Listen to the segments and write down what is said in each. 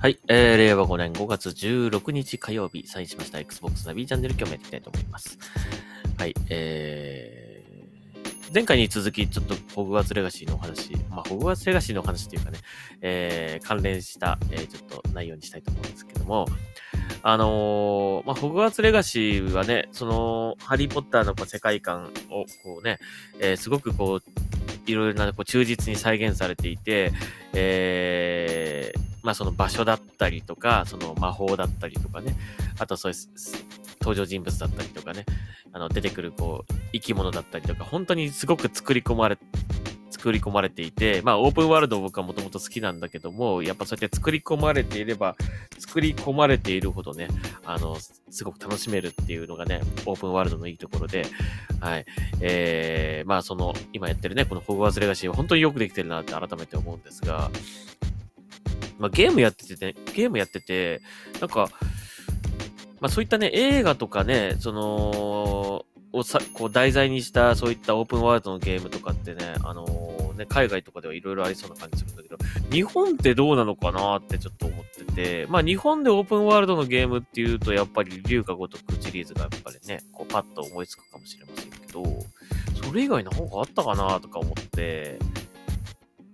はい、えー、令和5年5月16日火曜日、サインしました Xbox ナビチャンネル今日もやっていきたいと思います。はい、えー、前回に続き、ちょっとホグワーツレガシーのお話、まあ、ホグワーツレガシーのお話っていうかね、えー、関連した、えー、ちょっと内容にしたいと思うんですけども、あのーまあ、ホグワーツレガシーはね、その、ハリーポッターのこう世界観を、こうね、えーすごくこう、いろいろなこう忠実に再現されていて、えーまあその場所だったりとか、その魔法だったりとかね、あとそういう登場人物だったりとかね、あの出てくるこう生き物だったりとか、本当にすごく作り込まれ、作り込まれていて、まあオープンワールド僕はもともと好きなんだけども、やっぱそうやって作り込まれていれば、作り込まれているほどね、あの、すごく楽しめるっていうのがね、オープンワールドのいいところで、はい。えー、まあその、今やってるね、このホグワーツレガシーは本当によくできてるなって改めて思うんですが、まあゲームやっててね、ゲームやってて、なんか、まあそういったね、映画とかね、その、をさ、こう題材にしたそういったオープンワールドのゲームとかってね、あのーね、海外とかではいろいろありそうな感じするんだけど、日本ってどうなのかなってちょっと思ってて、まあ日本でオープンワールドのゲームっていうと、やっぱり龍が如くシリーズがやっぱりね、こうパッと思いつくかもしれませんけど、それ以外なんかあったかなとか思って、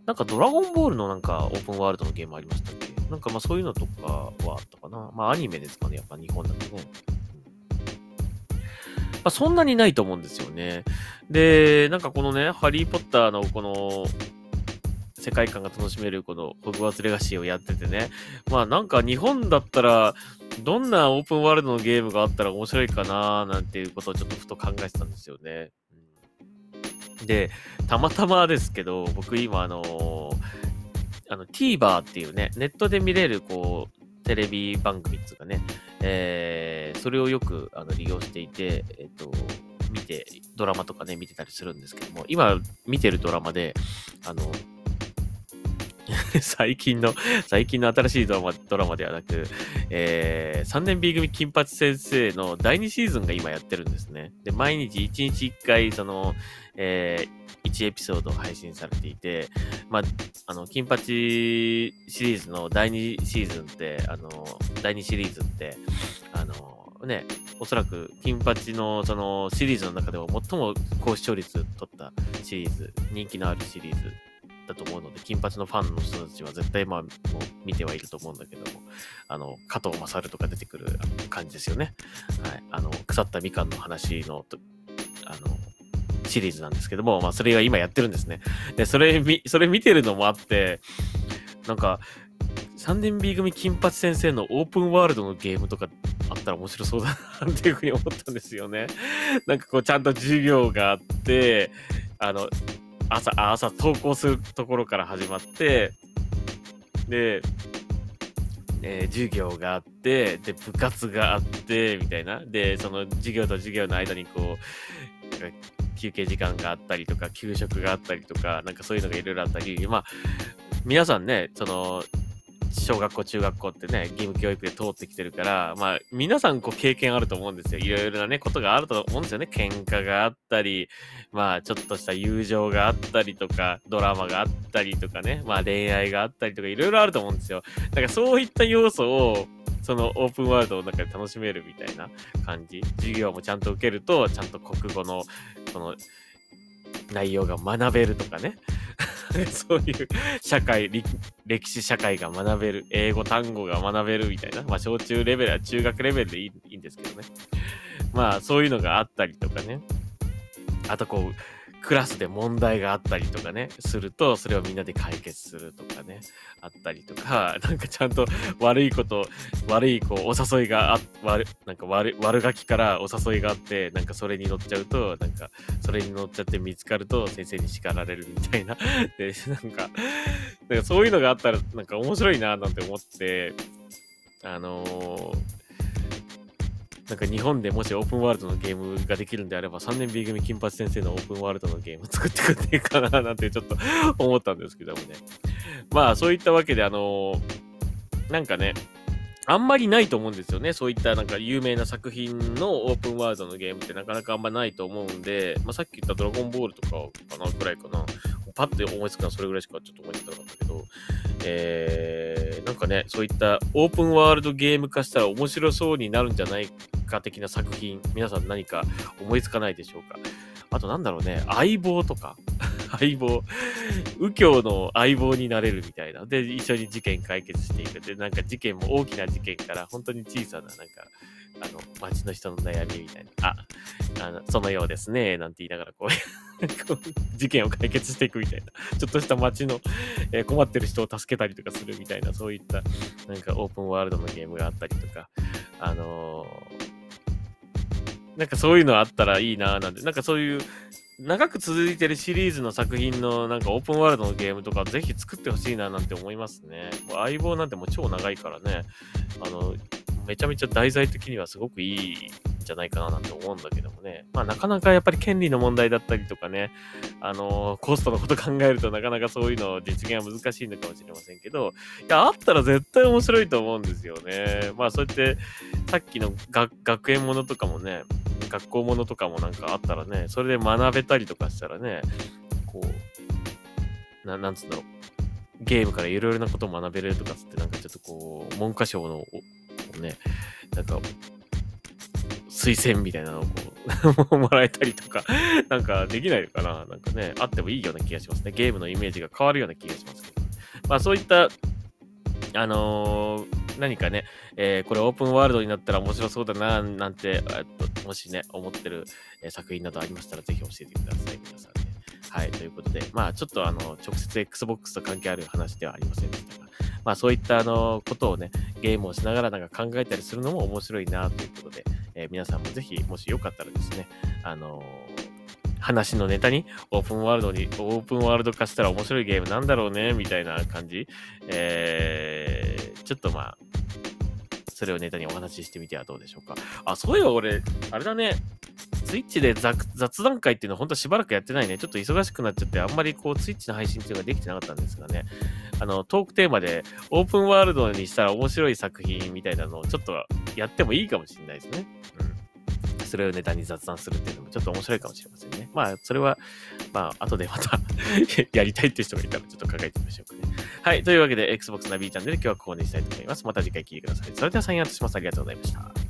なんかドラゴンボールのなんかオープンワールドのゲームありましたっけ？なんかまあそういうのとかはあったかな。まあアニメですかね、やっぱ日本だとね。まあそんなにないと思うんですよね。で、なんかこのね、ハリー・ポッターのこの世界観が楽しめるこのホグワーツレガシーをやっててね。まあなんか日本だったらどんなオープンワールドのゲームがあったら面白いかななんていうことをちょっとふと考えてたんですよね。で、たまたまですけど、僕今あのあの TVer っていうね、ネットで見れるこう、テレビ番組っていうかね、えーそれをよくあの利用していて、えっ、と、見て、ドラマとかね、見てたりするんですけども、今見てるドラマで、あの、最近の、最近の新しいドラマドラマではなく、えー3年 B 組金八先生の第2シーズンが今やってるんですね。で、毎日1日1回、その、え1エピソード配信されていて、まあ、あの、金八シリーズの第2シーズンって、あの、第2シリーズって、あの、ね、おそらく金八のそのシリーズの中でも最も高視聴率取ったシリーズ、人気のあるシリーズだと思うので、金八のファンの人たちは絶対まあ、もう見てはいると思うんだけども、あの、加藤勝とか出てくる感じですよね。はい。あの、腐ったみかんの話の、あの、シリーズなんですけども、まあ、それが今やってるんですね。で、それ、それ見てるのもあって、なんか、3年 B 組金八先生のオープンワールドのゲームとかあったら面白そうだなっていうふうに思ったんですよね。なんかこう、ちゃんと授業があって、あの、朝、あ朝登校するところから始まって、で、えー授業があって、で、部活があって、みたいな。で、その授業と授業の間にこう、休憩時間があったりとか、給食があったりとか、なんかそういうのがいろいろあったり、まあ、皆さんね、その、小学校、中学校ってね、義務教育で通ってきてるから、まあ、皆さんこう経験あると思うんですよ。いろいろなね、ことがあると思うんですよね。喧嘩があったり、まあ、ちょっとした友情があったりとか、ドラマがあったりとかね、まあ恋愛があったりとか、いろいろあると思うんですよ。だからそういった要素を、そのオープンワールドの中で楽しめるみたいな感じ。授業もちゃんと受けると、ちゃんと国語の、その、内容が学べるとかね。そういう社会、歴史社会が学べる、英語単語が学べるみたいな。まあ小中レベルは中学レベルでいいんですけどね。まあそういうのがあったりとかね。あとこう、クラスで問題があったりとかね、すると、それをみんなで解決するとかね、あったりとか、なんかちゃんと 悪いこと、悪いこう、お誘いがあ、悪、なんか悪、悪ガキからお誘いがあって、なんかそれに乗っちゃうと、なんか、それに乗っちゃって見つかると先生に叱られるみたいな。で、なんか、なんかそういうのがあったら、なんか面白いな、なんて思って、あのーなんか日本でもしオープンワールドのゲームができるんであれば、3年 B 組金八先生のオープンワールドのゲーム作ってくれていいかななんてちょっと思ったんですけどもね。まあそういったわけで、あのーなんかね、あんまりないと思うんですよね。そういったなんか有名な作品のオープンワールドのゲームってなかなかあんまないと思うんで、まあさっき言ったドラゴンボールとかかなぐらいかな。パッと思いつくのはそれぐらいしかちょっと思いつかなかったけど、えー、なんかね、そういったオープンワールドゲーム化したら面白そうになるんじゃないか的な作品、皆さん何か思いつかないでしょうか？あとなんだろうね、相棒とか。相棒。右京の相棒になれるみたいな。で、一緒に事件解決していく。で、なんか事件も大きな事件から本当に小さな、なんか、あの、街の人の悩みみたいな。あ、あのそのようですね。なんて言いながらこう 事件を解決していくみたいな。ちょっとした街の、えー、困ってる人を助けたりとかするみたいな、そういった、なんかオープンワールドのゲームがあったりとか、あのー、なんかそういうのあったらいいなぁなんて、なんかそういう長く続いてるシリーズの作品のなんかオープンワールドのゲームとかぜひ作ってほしいななんて思いますね。相棒なんてもう超長いからね、あの、めちゃめちゃ題材的にはすごくいいんじゃないかななんて思うんだけどもね。まあなかなかやっぱり権利の問題だったりとかね、あのコストのこと考えるとなかなかそういうの実現は難しいのかもしれませんけど、いや、あったら絶対面白いと思うんですよね。まあそうやってさっきの学園ものとかもね、学校ものとかもなんかあったらね、それで学べたりとかしたらね、こう、ななんつうんだろう。ゲームからいろいろなことを学べるとかつって、なんかちょっとこう、文科省の、ね、なんか、推薦みたいなのをこうもらえたりとか、なんかできないのかななんかね、あってもいいような気がしますね。ゲームのイメージが変わるような気がしますけど。まあそういった、あのー、何かね、えー、これオープンワールドになったら面白そうだな、なんて、もしね、思ってる、作品などありましたら、ぜひ教えてください、皆さんね。はい、ということで、まあ、ちょっとあの、直接 Xbox と関係ある話ではありませんでしたが、まあ、そういったあの、ことをね、ゲームをしながらなんか考えたりするのも面白いな、ということで、えー、皆さんもぜひ、もしよかったらですね、あの話のネタにオープンワールドに、オープンワールド化したら面白いゲームなんだろうね、みたいな感じ。えー、ちょっとまあ、それをネタにお話ししてみてはどうでしょうか。あ、そういえば俺、あれだね、ツイッチで雑談会っていうのは本当はしばらくやってないね。ちょっと忙しくなっちゃって、あんまりこう、ツイッチの配信っていうのができてなかったんですがね。あの、トークテーマでオープンワールドにしたら面白い作品みたいなのをちょっとやってもいいかもしれないですね。うん。それをネタに雑談するっていうのもちょっと面白いかもしれませんね。まあ、それは、まあ、後でまた やりたいっていう人がいたらちょっと考えてみましょうかね。はい。というわけで、Xbox ナビチャンネル今日はここにしたいと思います。また次回聞いてください。それではサインアウトします。ありがとうございました。